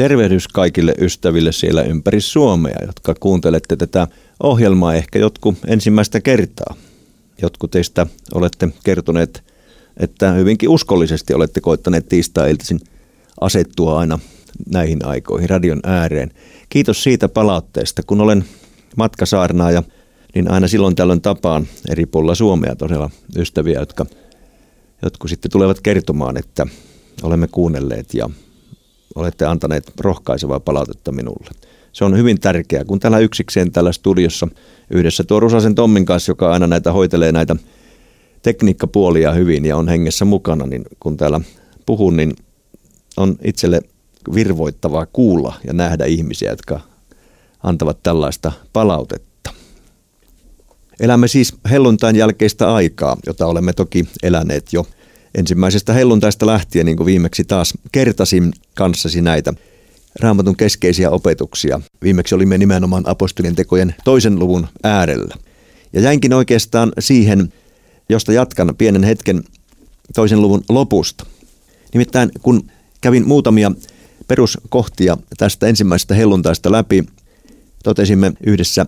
Tervehdys kaikille ystäville siellä ympäri Suomea, jotka kuuntelette tätä ohjelmaa ehkä jotkut ensimmäistä kertaa. Jotkut teistä olette kertoneet, että hyvinkin uskollisesti olette koittaneet tiistai-iltaisin asettua aina näihin aikoihin radion ääreen. Kiitos siitä palautteesta. Kun olen matkasaarnaaja, niin aina silloin tällöin tapaan eri puolilla Suomea todella ystäviä, jotka jotkut sitten tulevat kertomaan, että olemme kuunnelleet ja olette antaneet rohkaisevaa palautetta minulle. Se on hyvin tärkeää, kun täällä yksikseen täällä studiossa yhdessä tuo Rusasen Tommin kanssa, joka aina näitä hoitelee näitä tekniikkapuolia hyvin ja on hengessä mukana, niin kun täällä puhun, niin on itselle virvoittavaa kuulla ja nähdä ihmisiä, jotka antavat tällaista palautetta. Elämme siis helluntain jälkeistä aikaa, jota olemme toki eläneet jo ensimmäisestä helluntaista lähtien, niin kuin viimeksi taas kertasin kanssasi näitä raamatun keskeisiä opetuksia. Viimeksi olimme nimenomaan apostolien tekojen toisen luvun äärellä. Ja jäinkin oikeastaan siihen, josta jatkan pienen hetken toisen luvun lopusta. Nimittäin kun kävin muutamia peruskohtia tästä ensimmäisestä helluntaista läpi, totesimme yhdessä,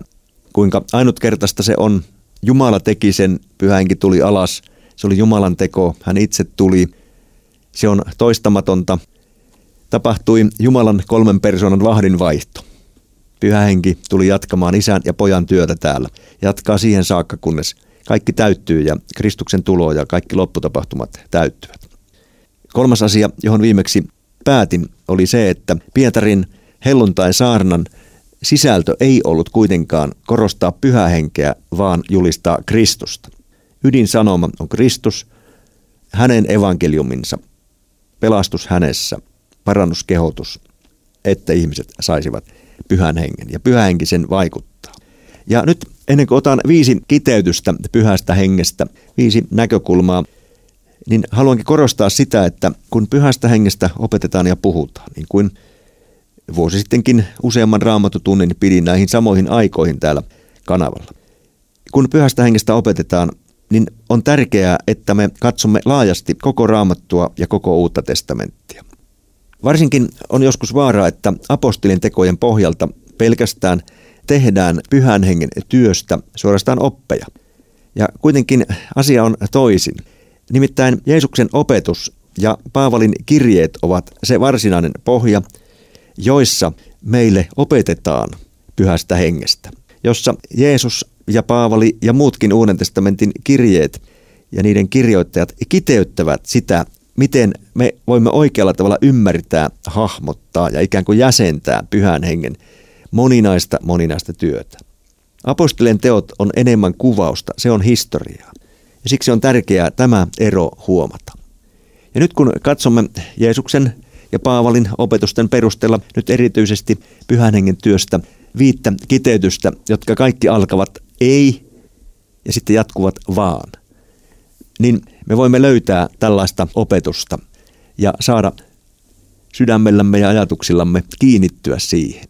kuinka ainutkertaista se on. Jumala teki sen, pyhäinkin tuli alas. Se oli Jumalan teko, hän itse tuli. Se on toistamatonta. Tapahtui Jumalan kolmen persoonan vahdinvaihto. Pyhä henki tuli jatkamaan isän ja pojan työtä täällä. Jatkaa siihen saakka, kunnes kaikki täyttyy ja Kristuksen tulo ja kaikki lopputapahtumat täyttyvät. Kolmas asia, johon viimeksi päätin, oli se, että Pietarin helluntai saarnan sisältö ei ollut kuitenkaan korostaa pyhähenkeä, vaan julistaa Kristusta. Ydinsanoma on Kristus, hänen evankeliuminsa, pelastus hänessä, parannuskehotus, että ihmiset saisivat pyhän hengen. Ja pyhä henki sen vaikuttaa. Ja nyt ennen kuin otan viisi kiteytystä pyhästä hengestä, viisi näkökulmaa, niin haluankin korostaa sitä, että kun pyhästä hengestä opetetaan ja puhutaan, niin kuin vuosi sittenkin useamman raamatutunnin pidin näihin samoihin aikoihin täällä kanavalla. Kun pyhästä hengestä opetetaan, niin on tärkeää, että me katsomme laajasti koko raamattua ja koko uutta testamenttia. Varsinkin on joskus vaara, että apostolien tekojen pohjalta pelkästään tehdään pyhän hengen työstä suorastaan oppeja. Ja kuitenkin asia on toisin. Nimittäin Jeesuksen opetus ja Paavalin kirjeet ovat se varsinainen pohja, joissa meille opetetaan pyhästä hengestä, jossa Jeesus ja Paavali ja muutkin Uuden testamentin kirjeet ja niiden kirjoittajat kiteyttävät sitä, miten me voimme oikealla tavalla ymmärtää, hahmottaa ja ikään kuin jäsentää pyhän hengen moninaista moninaista työtä. Apostolien teot on enemmän kuvausta, se on historiaa. Ja siksi on tärkeää tämä ero huomata. Ja nyt kun katsomme Jeesuksen ja Paavalin opetusten perusteella nyt erityisesti pyhän hengen työstä viittä kiteytystä, jotka kaikki alkavat ei ja sitten jatkuvat vaan, niin me voimme löytää tällaista opetusta ja saada sydämellämme ja ajatuksillamme kiinnittyä siihen.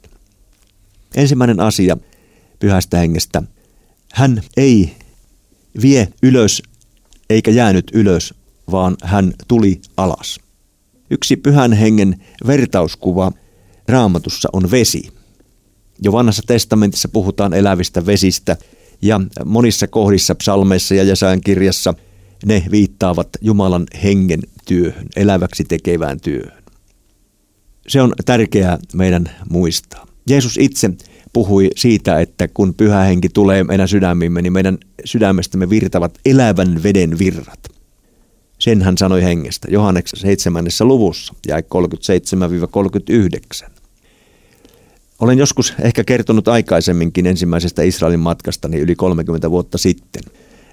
Ensimmäinen asia pyhästä hengestä. Hän ei vie ylös eikä jäänyt ylös, vaan hän tuli alas. Yksi pyhän hengen vertauskuva raamatussa on vesi. Jo vanhassa testamentissa puhutaan elävistä vesistä ja monissa kohdissa psalmeissa ja Jesajan kirjassa ne viittaavat Jumalan hengen työhön, eläväksi tekevään työhön. Se on tärkeää meidän muistaa. Jeesus itse puhui siitä, että kun pyhä henki tulee meidän sydämimme, niin meidän sydämestämme virtavat elävän veden virrat. Sen hän sanoi hengestä Johanneksen 7. luvussa, ja 37-39. Olen joskus ehkä kertonut aikaisemminkin ensimmäisestä Israelin matkastani yli 30 vuotta sitten.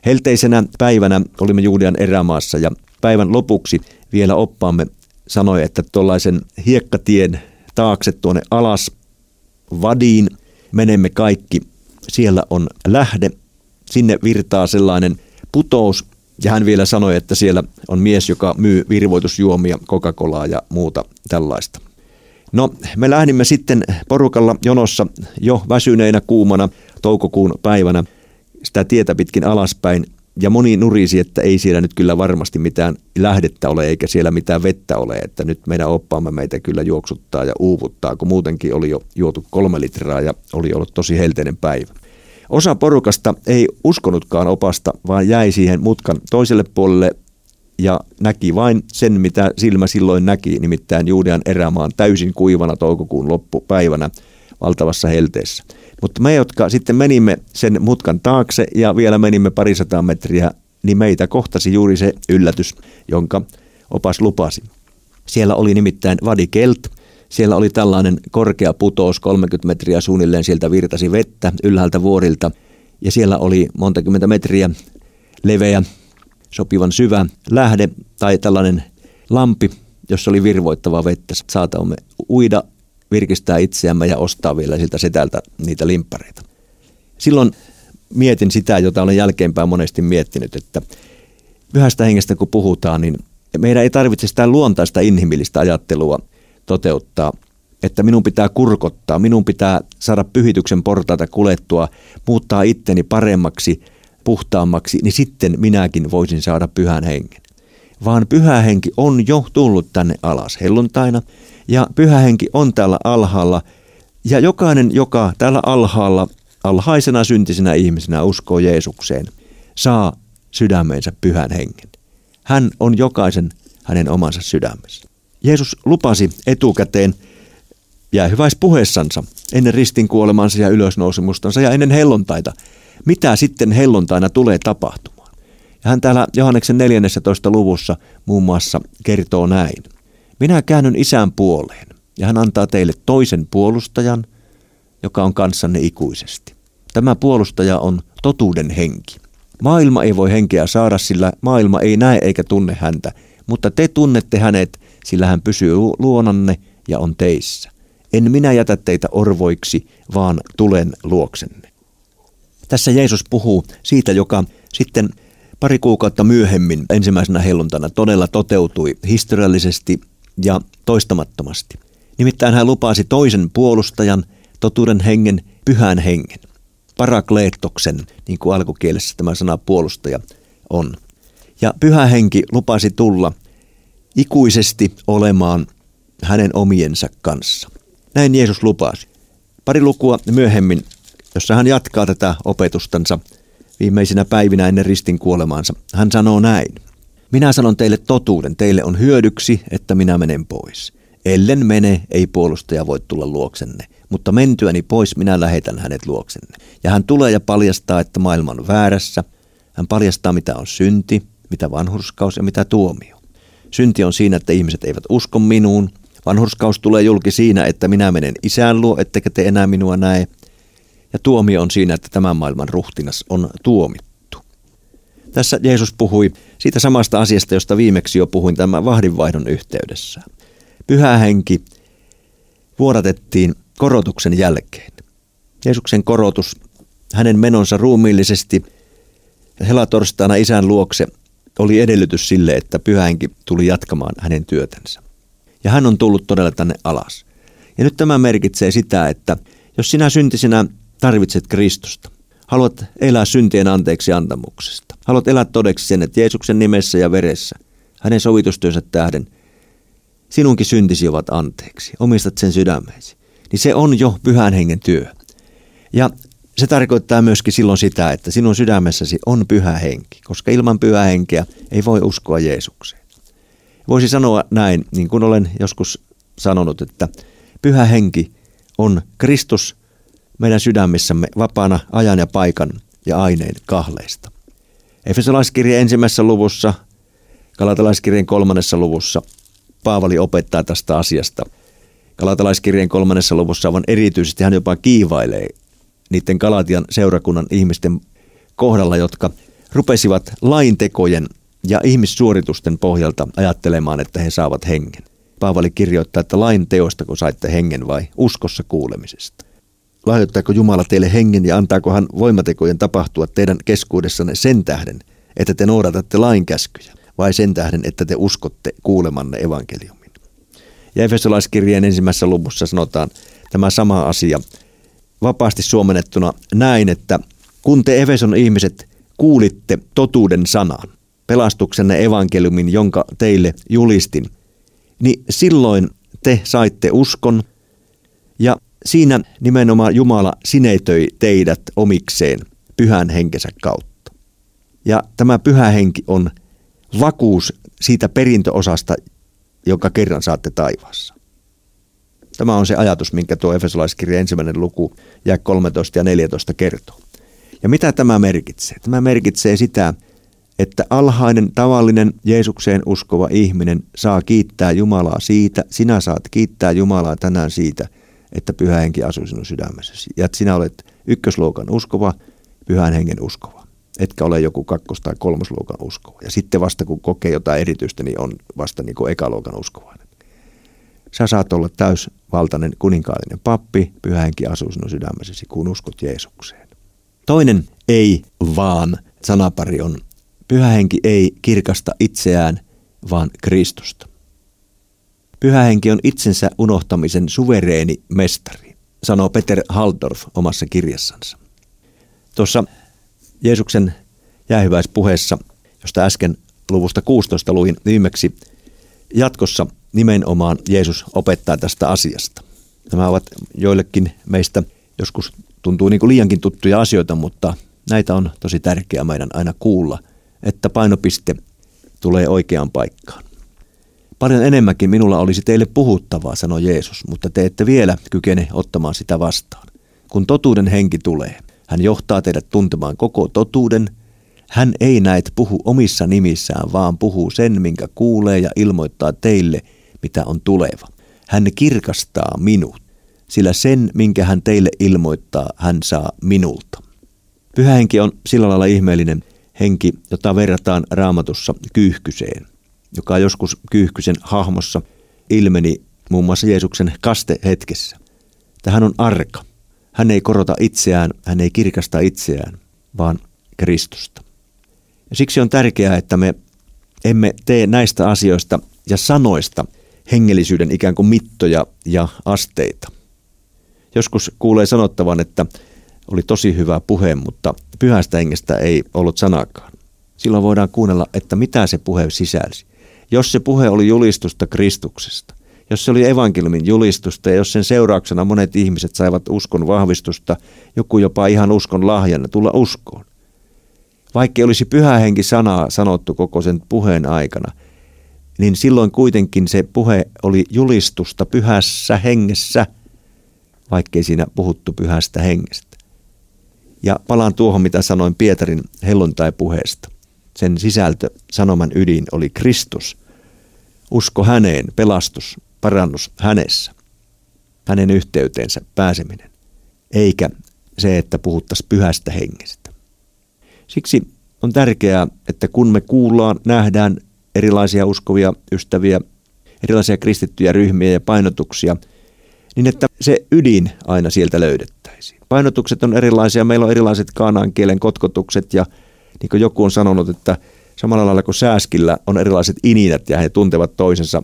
Helteisenä päivänä olimme Juudean erämaassa ja päivän lopuksi vielä oppaamme sanoi, että tuollaisen hiekkatien taakse tuonne alas vadiin menemme kaikki. Siellä on lähde, sinne virtaa sellainen putous, ja hän vielä sanoi, että siellä on mies, joka myy virvoitusjuomia, Coca-Colaa ja muuta tällaista. No, me lähdimme sitten porukalla jonossa jo väsyneinä kuumana toukokuun päivänä sitä tietä pitkin alaspäin. Ja moni nurisi, että ei siellä nyt kyllä varmasti mitään lähdettä ole eikä siellä mitään vettä ole, että nyt meidän oppaamme meitä kyllä juoksuttaa ja uuvuttaa, kun muutenkin oli jo juotu kolme litraa ja oli ollut tosi helteinen päivä. Osa porukasta ei uskonutkaan opasta, vaan jäi siihen mutkan toiselle puolelle ja näki vain sen, mitä silmä silloin näki, nimittäin Juudean erämaan täysin kuivana toukokuun loppupäivänä valtavassa helteessä. Mutta me, jotka sitten menimme sen mutkan taakse ja vielä menimme parisataa metriä, niin meitä kohtasi juuri se yllätys, jonka opas lupasi. Siellä oli nimittäin Vadi Kelt, siellä oli tällainen korkea putous, 30 metriä suunnilleen sieltä virtasi vettä ylhäältä vuorilta. Ja siellä oli montakymmentä metriä leveä, sopivan syvä lähde tai tällainen lampi, jossa oli virvoittavaa vettä. Saatamme uida, virkistää itseämme ja ostaa vielä siltä setältä niitä limppareita. Silloin mietin sitä, jota olen jälkeenpäin monesti miettinyt, että pyhästä hengestä kun puhutaan, niin meidän ei tarvitse sitä luontaista inhimillistä ajattelua toteuttaa, että minun pitää kurkottaa, minun pitää saada pyhityksen portaita kulettua, muuttaa itteni paremmaksi, puhtaammaksi, niin sitten minäkin voisin saada pyhän hengen. Vaan pyhä henki on jo tullut tänne alas helluntaina, ja pyhä henki on täällä alhaalla, ja jokainen, joka täällä alhaalla alhaisena syntisenä ihmisenä uskoo Jeesukseen, saa sydämeensä pyhän hengen. Hän on jokaisen hänen omansa sydämessä. Jeesus lupasi etukäteen jäähyväispuheessansa ennen ristin kuolemansa ja ylösnousemustansa ja ennen hellontaita, mitä sitten hellontaina tulee tapahtumaan. Ja hän täällä Johanneksen 14. luvussa muun muassa kertoo näin. Minä käännyn isän puoleen ja hän antaa teille toisen puolustajan, joka on kanssanne ikuisesti. Tämä puolustaja on totuuden henki. Maailma ei voi henkeä saada, sillä maailma ei näe eikä tunne häntä, mutta te tunnette hänet, sillä hän pysyy luonanne ja on teissä. En minä jätä teitä orvoiksi, vaan tulen luoksenne. Tässä Jeesus puhuu siitä, joka sitten pari kuukautta myöhemmin ensimmäisenä helluntana todella toteutui historiallisesti ja toistamattomasti. Nimittäin hän lupasi toisen puolustajan, totuuden hengen, pyhän hengen. Parakleettoksen, niin kuin alkukielessä tämä sana puolustaja on. Ja pyhä henki lupasi tulla ikuisesti olemaan hänen omiensa kanssa. Näin Jeesus lupasi. Pari lukua myöhemmin, jossa hän jatkaa tätä opetustansa viimeisinä päivinä ennen ristin kuolemaansa. Hän sanoo näin. Minä sanon teille totuuden, teille on hyödyksi, että minä menen pois. Ellen mene, ei puolustaja voi tulla luoksenne, mutta mentyäni pois minä lähetän hänet luoksenne. Ja hän tulee ja paljastaa, että maailma on väärässä. Hän paljastaa, mitä on synti, mitä vanhurskaus ja mitä tuomio. Synti on siinä, että ihmiset eivät usko minuun. Vanhurskaus tulee julki siinä, että minä menen isään luo, ettekä te enää minua näe. Ja tuomio on siinä, että tämän maailman ruhtinas on tuomittu. Tässä Jeesus puhui siitä samasta asiasta, josta viimeksi jo puhuin tämän vahdinvaihdon yhteydessä. Pyhä henki vuodatettiin korotuksen jälkeen. Jeesuksen korotus, hänen menonsa ruumiillisesti helatorstaina isän luokse oli edellytys sille, että pyhänki tuli jatkamaan hänen työtänsä. Ja hän on tullut todella tänne alas. Ja nyt tämä merkitsee sitä, että jos sinä syntisinä tarvitset Kristusta, haluat elää syntien anteeksi antamuksesta, haluat elää todeksi sen, että Jeesuksen nimessä ja veressä, hänen sovitustyönsä tähden, sinunkin syntisi ovat anteeksi, omistat sen sydämeesi, niin se on jo pyhän hengen työ. Ja se tarkoittaa myöskin silloin sitä, että sinun sydämessäsi on pyhä henki, koska ilman pyhää henkeä ei voi uskoa Jeesukseen. Voisi sanoa näin, niin kuin olen joskus sanonut, että pyhä henki on Kristus meidän sydämissämme vapaana ajan ja paikan ja aineen kahleista. Efesolaiskirjan ensimmäisessä luvussa, Galatalaiskirjan kolmannessa luvussa Paavali opettaa tästä asiasta. Galatalaiskirjan kolmannessa luvussa aivan erityisesti hän jopa kiivailee niiden Galatian seurakunnan ihmisten kohdalla, jotka rupesivat laintekojen ja ihmissuoritusten pohjalta ajattelemaan, että he saavat hengen. Paavali kirjoittaa, että lain teosta kun saitte hengen vai uskossa kuulemisesta. Lahjoittaako Jumala teille hengen ja antaako hän voimatekojen tapahtua teidän keskuudessanne sen tähden, että te noudatatte lain käskyjä, vai sen tähden, että te uskotte kuulemanne evankeliumin. Ja Efesolaiskirjeen ensimmäisessä luvussa sanotaan tämä sama asia vapaasti suomennettuna näin, että kun te Efeson ihmiset kuulitte totuuden sanan, pelastuksenne evankeliumin, jonka teille julistin, niin silloin te saitte uskon ja siinä nimenomaan Jumala sinetöi teidät omikseen pyhän henkensä kautta. Ja tämä pyhä henki on vakuus siitä perintöosasta, jonka kerran saatte taivaassa. Tämä on se ajatus, minkä tuo Efesolaiskirja ensimmäinen luku ja 13 ja 14 kertoo. Ja mitä tämä merkitsee? Tämä merkitsee sitä, että alhainen, tavallinen Jeesukseen uskova ihminen saa kiittää Jumalaa siitä, sinä saat kiittää Jumalaa tänään siitä, että pyhä henki asuu sinun sydämessäsi. Ja että sinä olet ykkösluokan uskova, pyhän hengen uskova. Etkä ole joku kakkos- tai kolmosluokan uskova. Ja sitten vasta kun kokee jotain erityistä, niin on vasta niin kuin ekaluokan uskovainen. Sä saat olla täysvaltainen kuninkaallinen pappi, pyhä henki asuu sinun sydämessäsi, kun uskot Jeesukseen. Toinen ei vaan sanapari on, pyhä henki ei kirkasta itseään, vaan Kristusta. Pyhä henki on itsensä unohtamisen suvereeni mestari, sanoo Peter Haldorf omassa kirjassansa. Tuossa Jeesuksen jäähyväispuheessa, josta äsken luvusta 16 luin viimeksi, jatkossa nimenomaan Jeesus opettaa tästä asiasta. Nämä ovat joillekin meistä joskus tuntuu niin kuin liiankin tuttuja asioita, mutta näitä on tosi tärkeää meidän aina kuulla, että painopiste tulee oikeaan paikkaan. Paljon enemmänkin minulla olisi teille puhuttavaa, sanoi Jeesus, mutta te ette vielä kykene ottamaan sitä vastaan. Kun totuuden henki tulee, hän johtaa teidät tuntemaan koko totuuden. Hän ei näet puhu omissa nimissään, vaan puhuu sen, minkä kuulee ja ilmoittaa teille, mitä on tuleva. Hän kirkastaa minut, sillä sen, minkä hän teille ilmoittaa, hän saa minulta. Pyhä henki on sillä lailla ihmeellinen henki, jota verrataan raamatussa kyyhkyseen, joka joskus kyyhkysen hahmossa ilmeni muun muassa Jeesuksen kastehetkessä. Tähän on arka. Hän ei korota itseään, hän ei kirkasta itseään, vaan Kristusta. Ja siksi on tärkeää, että me emme tee näistä asioista ja sanoista hengellisyyden ikään kuin mittoja ja asteita. Joskus kuulee sanottavan, että oli tosi hyvä puhe, mutta pyhästä hengestä ei ollut sanakaan. Silloin voidaan kuunnella, että mitä se puhe sisälsi. Jos se puhe oli julistusta Kristuksesta, jos se oli evankeliumin julistusta ja jos sen seurauksena monet ihmiset saivat uskon vahvistusta, joku jopa ihan uskon lahjana tulla uskoon. Vaikka olisi pyhä henki sanaa sanottu koko sen puheen aikana, niin silloin kuitenkin se puhe oli julistusta pyhässä hengessä, vaikkei siinä puhuttu pyhästä hengestä. Ja palaan tuohon, mitä sanoin Pietarin helluntai-puheesta. Sen sisältö, sanoman ydin oli Kristus. Usko häneen, pelastus, parannus hänessä. Hänen yhteyteensä pääseminen. Eikä se, että puhuttaisiin pyhästä hengestä. Siksi on tärkeää, että kun me kuullaan, nähdään erilaisia uskovia ystäviä, erilaisia kristittyjä ryhmiä ja painotuksia, niin että se ydin aina sieltä löydettäisiin. Painotukset on erilaisia, meillä on erilaiset kaanaan kielen kotkotukset ja niin kuin joku on sanonut, että samalla lailla kuin sääskillä on erilaiset ininät ja he tuntevat toisensa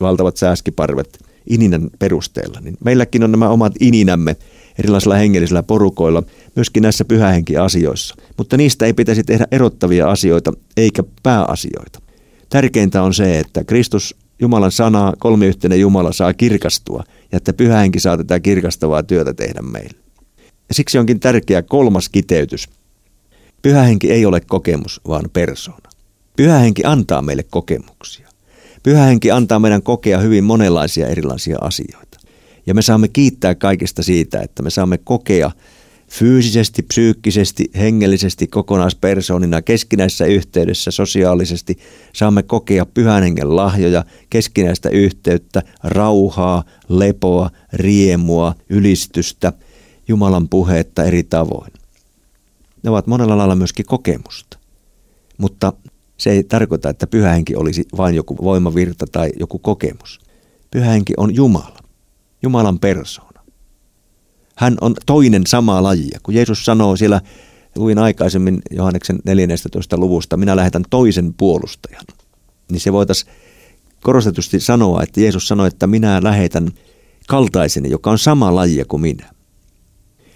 valtavat sääskiparvet ininän perusteella, niin meilläkin on nämä omat ininämme erilaisilla hengellisillä porukoilla, myöskin näissä pyhähenki-asioissa. Mutta niistä ei pitäisi tehdä erottavia asioita eikä pääasioita. Tärkeintä on se, että Kristus Jumalan sanaa, kolmiyhteinen Jumala saa kirkastua ja että pyhähenki saa tätä kirkastavaa työtä tehdä meille. Ja siksi onkin tärkeä kolmas kiteytys. Pyhähenki ei ole kokemus, vaan persona. Pyhähenki antaa meille kokemuksia. Pyhähenki antaa meidän kokea hyvin monenlaisia erilaisia asioita. Ja me saamme kiittää kaikesta siitä, että me saamme kokea fyysisesti, psyykkisesti, hengellisesti, kokonaispersoonina, keskinäisessä yhteydessä, sosiaalisesti. Saamme kokea pyhän hengen lahjoja, keskinäistä yhteyttä, rauhaa, lepoa, riemua, ylistystä, Jumalan puheetta eri tavoin. Ne ovat monella lailla myöskin kokemusta. Mutta se ei tarkoita, että pyhähenki olisi vain joku voimavirta tai joku kokemus. Pyhähenki on Jumala, Jumalan persoona. Hän on toinen sama laji. Kun Jeesus sanoo siellä, luin aikaisemmin Johanneksen 14. luvusta, minä lähetän toisen puolustajan, niin se voitaisiin korostetusti sanoa, että Jeesus sanoi, että minä lähetän kaltaiseni, joka on sama laji kuin minä.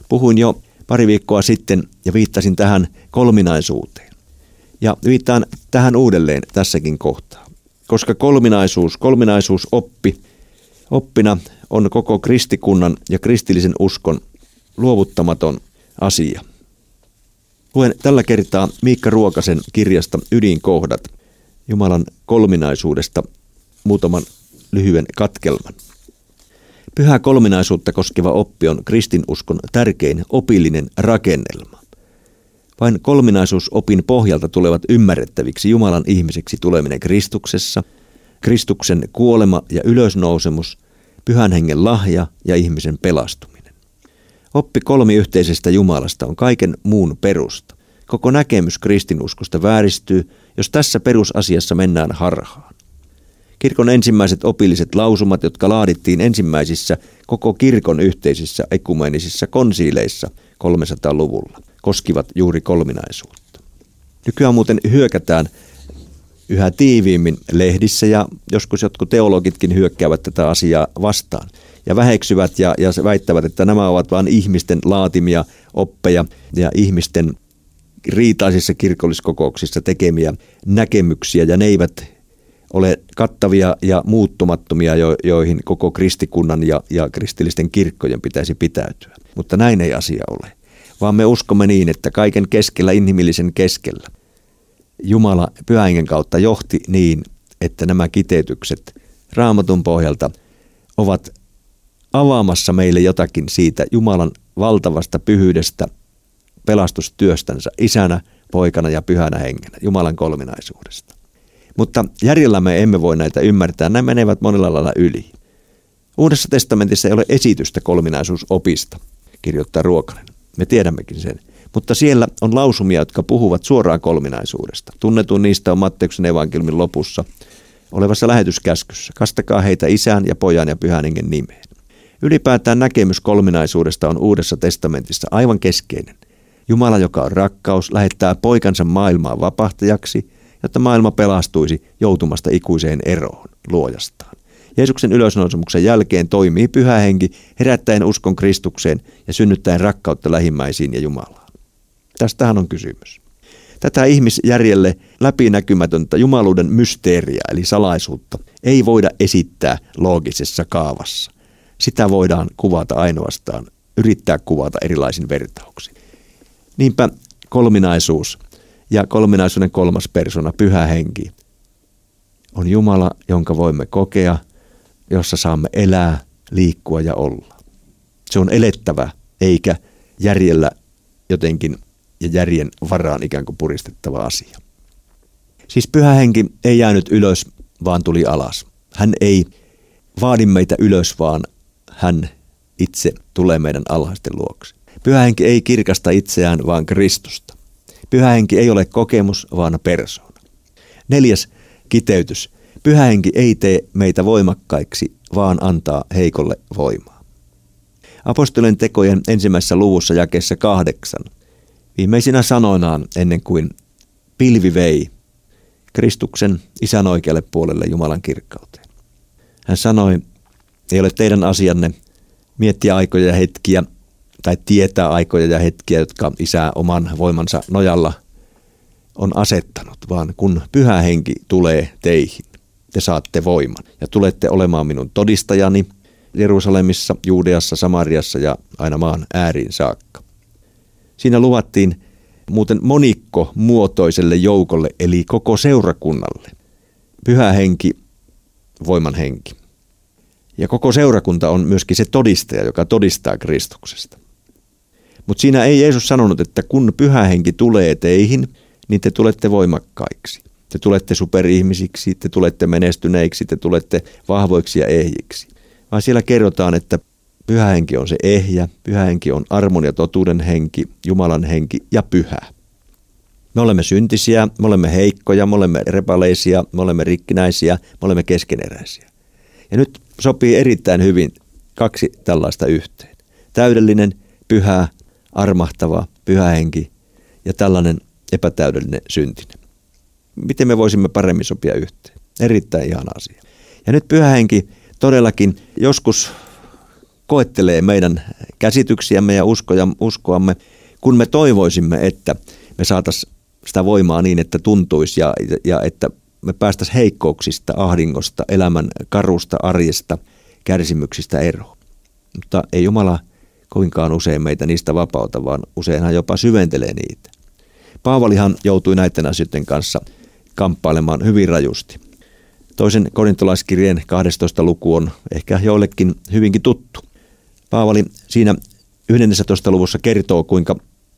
Puhuin jo pari viikkoa sitten ja viittasin tähän kolminaisuuteen. Ja viittaan tähän uudelleen tässäkin kohtaa. Koska kolminaisuus, kolminaisuusoppi, oppina on koko kristikunnan ja kristillisen uskon luovuttamaton asia. Luen tällä kertaa Miikka Ruokasen kirjasta Ydinkohdat Jumalan kolminaisuudesta muutaman lyhyen katkelman. Pyhää kolminaisuutta koskeva oppi on kristinuskon tärkein opillinen rakennelma. Vain kolminaisuusopin pohjalta tulevat ymmärrettäviksi Jumalan ihmiseksi tuleminen Kristuksessa, Kristuksen kuolema ja ylösnousemus, pyhän hengen lahja ja ihmisen pelastuminen. Oppi kolmiyhteisestä Jumalasta on kaiken muun perusta. Koko näkemys kristinuskosta vääristyy, jos tässä perusasiassa mennään harhaan. Kirkon ensimmäiset opilliset lausumat, jotka laadittiin ensimmäisissä koko kirkon yhteisissä ekumenisissa konsiileissa 300-luvulla, koskivat juuri kolminaisuutta. Nykyään muuten hyökätään yhä tiiviimmin lehdissä ja joskus jotkut teologitkin hyökkäävät tätä asiaa vastaan ja väheksyvät ja, ja väittävät, että nämä ovat vain ihmisten laatimia oppeja ja ihmisten riitaisissa kirkolliskokouksissa tekemiä näkemyksiä ja ne eivät ole kattavia ja muuttumattomia, jo, joihin koko kristikunnan ja, ja kristillisten kirkkojen pitäisi pitäytyä. Mutta näin ei asia ole, vaan me uskomme niin, että kaiken keskellä, inhimillisen keskellä, Jumala pyhäingen kautta johti niin, että nämä kiteytykset raamatun pohjalta ovat avaamassa meille jotakin siitä Jumalan valtavasta pyhyydestä, pelastustyöstänsä isänä, poikana ja pyhänä hengenä, Jumalan kolminaisuudesta. Mutta järjellä me emme voi näitä ymmärtää, nämä menevät monella lailla yli. Uudessa testamentissa ei ole esitystä kolminaisuusopista, kirjoittaa Ruokanen. Me tiedämmekin sen. Mutta siellä on lausumia, jotka puhuvat suoraan kolminaisuudesta. Tunnetun niistä on Matteuksen evankeliumin lopussa olevassa lähetyskäskyssä. Kastakaa heitä isän ja pojan ja pyhän hengen nimeen. Ylipäätään näkemys kolminaisuudesta on Uudessa testamentissa aivan keskeinen. Jumala, joka on rakkaus, lähettää poikansa maailmaan vapahtajaksi, jotta maailma pelastuisi joutumasta ikuiseen eroon luojastaan. Jeesuksen ylösnousemuksen jälkeen toimii pyhä henki herättäen uskon Kristukseen ja synnyttäen rakkautta lähimmäisiin ja Jumalaan. Tästähän on kysymys. Tätä ihmisjärjelle läpinäkymätöntä jumaluuden mysteeriä eli salaisuutta ei voida esittää loogisessa kaavassa. Sitä voidaan kuvata ainoastaan, yrittää kuvata erilaisin vertauksin. Niinpä kolminaisuus ja kolminaisuuden kolmas persona, pyhä henki, on Jumala, jonka voimme kokea, jossa saamme elää, liikkua ja olla. Se on elettävä, eikä järjellä jotenkin ja järjen varaan ikään kuin puristettava asia. Siis pyhä henki ei jäänyt ylös, vaan tuli alas. Hän ei vaadi meitä ylös, vaan hän itse tulee meidän alhaisten luokse. Pyhä henki ei kirkasta itseään, vaan Kristusta. Pyhä henki ei ole kokemus, vaan persoona. Neljäs kiteytys. Pyhä henki ei tee meitä voimakkaiksi, vaan antaa heikolle voimaa. Apostolien tekojen ensimmäisessä luvussa jakeessa kahdeksan. Viimeisinä sanoinaan ennen kuin pilvi vei Kristuksen isän oikealle puolelle Jumalan kirkkauteen. Hän sanoi, ei ole teidän asianne miettiä aikoja ja hetkiä, tai tietää aikoja ja hetkiä, jotka isä oman voimansa nojalla on asettanut, vaan kun pyhä henki tulee teihin, te saatte voiman ja tulette olemaan minun todistajani Jerusalemissa, Juudeassa, Samariassa ja aina maan ääriin saakka. Siinä luvattiin muuten monikko muotoiselle joukolle, eli koko seurakunnalle. Pyhä henki, voiman henki. Ja koko seurakunta on myöskin se todistaja, joka todistaa Kristuksesta. Mutta siinä ei Jeesus sanonut, että kun pyhä henki tulee teihin, niin te tulette voimakkaiksi. Te tulette superihmisiksi, te tulette menestyneiksi, te tulette vahvoiksi ja ehjiksi. Vaan siellä kerrotaan, että pyhä henki on se ehjä, pyhä henki on armon ja totuuden henki, Jumalan henki ja pyhä. Me olemme syntisiä, me olemme heikkoja, me olemme repaleisia, me olemme rikkinäisiä, me olemme keskeneräisiä. Ja nyt sopii erittäin hyvin kaksi tällaista yhteen. Täydellinen, pyhä, armahtava, pyhä henki ja tällainen epätäydellinen syntinen. Miten me voisimme paremmin sopia yhteen? Erittäin ihana asia. Ja nyt pyhä henki todellakin joskus koettelee meidän käsityksiämme ja uskoja, uskoamme kun me toivoisimme, että me saataisiin sitä voimaa niin, että tuntuisi ja, ja että me päästäisiin heikkouksista, ahdingosta, elämän karusta arjesta, kärsimyksistä eroon. Mutta ei Jumala kovinkaan usein meitä niistä vapauta, vaan useinhan jopa syventelee niitä. Paavalihan joutui näiden asioiden kanssa kamppailemaan hyvin rajusti. Toisen korintolaiskirjeen 12. luku on ehkä joillekin hyvinkin tuttu. Paavali siinä 11. luvussa kertoo, kuinka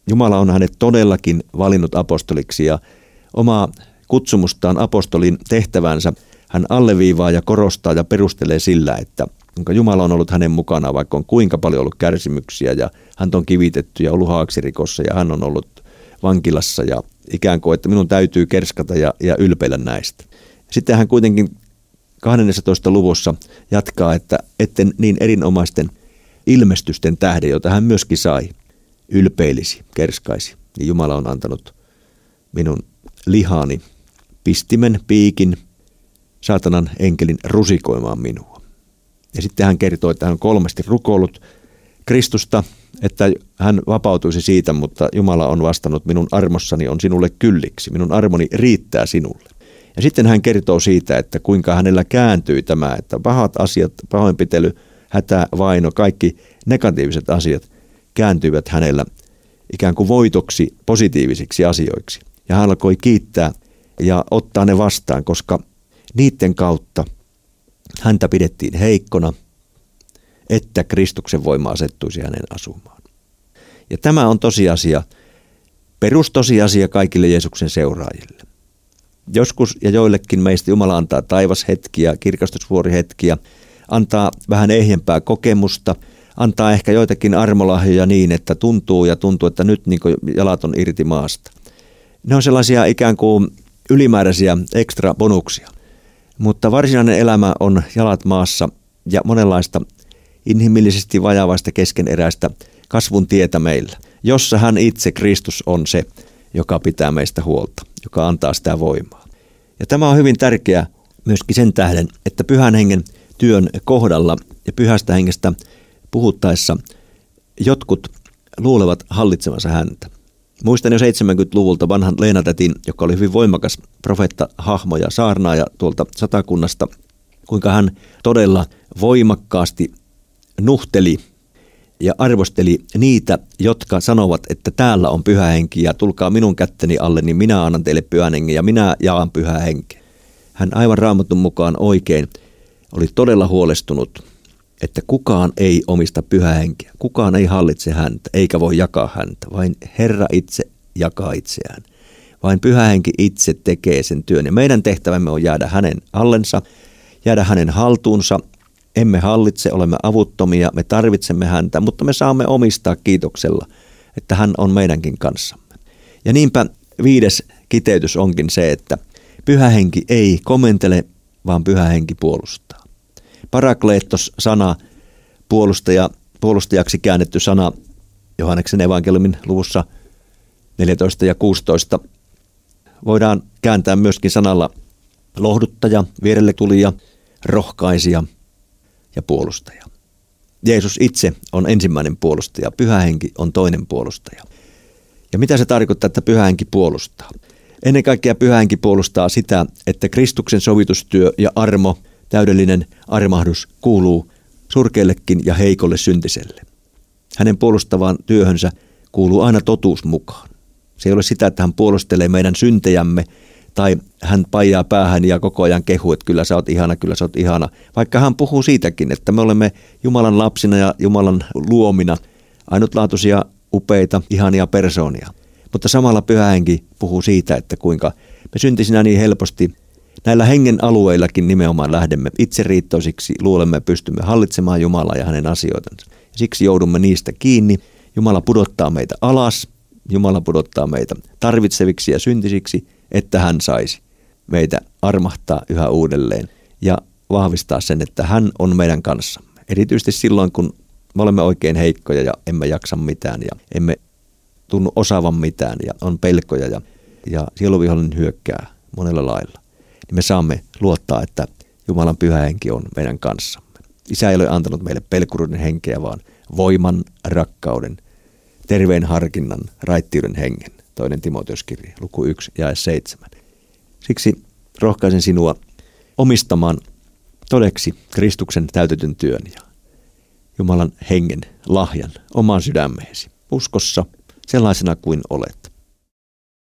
Jumala on hänet todellakin valinnut apostoliksi ja omaa kutsumustaan apostolin tehtävänsä hän alleviivaa ja korostaa ja perustelee sillä, että jonka Jumala on ollut hänen mukana, vaikka on kuinka paljon ollut kärsimyksiä ja hän on kivitetty ja ollut haaksirikossa ja hän on ollut vankilassa ja ikään kuin, että minun täytyy kerskata ja, ja ylpeillä näistä. Sitten hän kuitenkin 12. luvussa jatkaa, että etten niin erinomaisten ilmestysten tähden, jota hän myöskin sai, ylpeilisi, kerskaisi, niin Jumala on antanut minun lihani pistimen, piikin, saatanan enkelin rusikoimaan minua. Ja sitten hän kertoo, että hän on kolmesti rukoillut Kristusta, että hän vapautuisi siitä, mutta Jumala on vastannut, minun armossani on sinulle kylliksi, minun armoni riittää sinulle. Ja sitten hän kertoo siitä, että kuinka hänellä kääntyi tämä, että pahat asiat, pahoinpitely, hätä, vaino, kaikki negatiiviset asiat kääntyivät hänellä ikään kuin voitoksi positiivisiksi asioiksi. Ja hän alkoi kiittää ja ottaa ne vastaan, koska niiden kautta häntä pidettiin heikkona, että Kristuksen voima asettuisi hänen asumaan. Ja tämä on tosiasia, perustosiasia kaikille Jeesuksen seuraajille. Joskus ja joillekin meistä Jumala antaa taivashetkiä, kirkastusvuorihetkiä, antaa vähän ehjempää kokemusta, antaa ehkä joitakin armolahjoja niin, että tuntuu ja tuntuu, että nyt niin jalat on irti maasta. Ne on sellaisia ikään kuin ylimääräisiä ekstra bonuksia. Mutta varsinainen elämä on jalat maassa ja monenlaista inhimillisesti vajavaista keskeneräistä kasvun tietä meillä, jossa hän itse, Kristus, on se, joka pitää meistä huolta, joka antaa sitä voimaa. Ja tämä on hyvin tärkeä myöskin sen tähden, että pyhän hengen työn kohdalla ja pyhästä hengestä puhuttaessa jotkut luulevat hallitsevansa häntä. Muistan jo 70-luvulta vanhan Leenatätin, joka oli hyvin voimakas profeetta-hahmo ja saarnaaja tuolta satakunnasta, kuinka hän todella voimakkaasti nuhteli ja arvosteli niitä, jotka sanovat, että täällä on pyhä henki ja tulkaa minun kätteni alle, niin minä annan teille pyhän hengen ja minä jaan pyhä henki. Hän aivan raamatun mukaan oikein oli todella huolestunut, että kukaan ei omista pyhä henkeä, kukaan ei hallitse häntä, eikä voi jakaa häntä, vain Herra itse jakaa itseään. Vain pyhä henki itse tekee sen työn ja meidän tehtävämme on jäädä hänen allensa, jäädä hänen haltuunsa emme hallitse, olemme avuttomia, me tarvitsemme häntä, mutta me saamme omistaa kiitoksella, että hän on meidänkin kanssamme. Ja niinpä viides kiteytys onkin se, että pyhä henki ei komentele, vaan pyhä henki puolustaa. Parakleettos-sana, puolustaja, puolustajaksi käännetty sana Johanneksen evankeliumin luvussa 14 ja 16 voidaan kääntää myöskin sanalla lohduttaja, vierelle tulija, rohkaisija – ja puolustaja. Jeesus itse on ensimmäinen puolustaja, pyhä henki on toinen puolustaja. Ja mitä se tarkoittaa, että pyhä henki puolustaa? Ennen kaikkea pyhä henki puolustaa sitä, että Kristuksen sovitustyö ja armo, täydellinen armahdus kuuluu surkeillekin ja heikolle syntiselle. Hänen puolustavaan työhönsä kuuluu aina totuus mukaan. Se ei ole sitä, että hän puolustelee meidän syntejämme tai hän paijaa päähän ja koko ajan kehuu, että kyllä sä oot ihana, kyllä sä oot ihana. Vaikka hän puhuu siitäkin, että me olemme Jumalan lapsina ja Jumalan luomina ainutlaatuisia, upeita, ihania persoonia. Mutta samalla pyhähenki puhuu siitä, että kuinka me syntisinä niin helposti näillä hengen alueillakin nimenomaan lähdemme itseriittoisiksi, luulemme pystymme hallitsemaan Jumalaa ja hänen asioitansa. Siksi joudumme niistä kiinni. Jumala pudottaa meitä alas, Jumala pudottaa meitä tarvitseviksi ja syntisiksi – että hän saisi meitä armahtaa yhä uudelleen ja vahvistaa sen, että hän on meidän kanssamme. Erityisesti silloin, kun me olemme oikein heikkoja ja emme jaksa mitään ja emme tunnu osaavan mitään ja on pelkoja ja, ja sieluvihollinen hyökkää monella lailla, niin me saamme luottaa, että Jumalan pyhä henki on meidän kanssamme. Isä ei ole antanut meille pelkuruuden henkeä, vaan voiman, rakkauden, terveen harkinnan, raittiuden hengen. Toinen Timoteuskirja, luku 1 ja 7. Siksi rohkaisen sinua omistamaan todeksi Kristuksen täytetyn työn ja Jumalan hengen lahjan omaan sydämeesi, uskossa sellaisena kuin olet.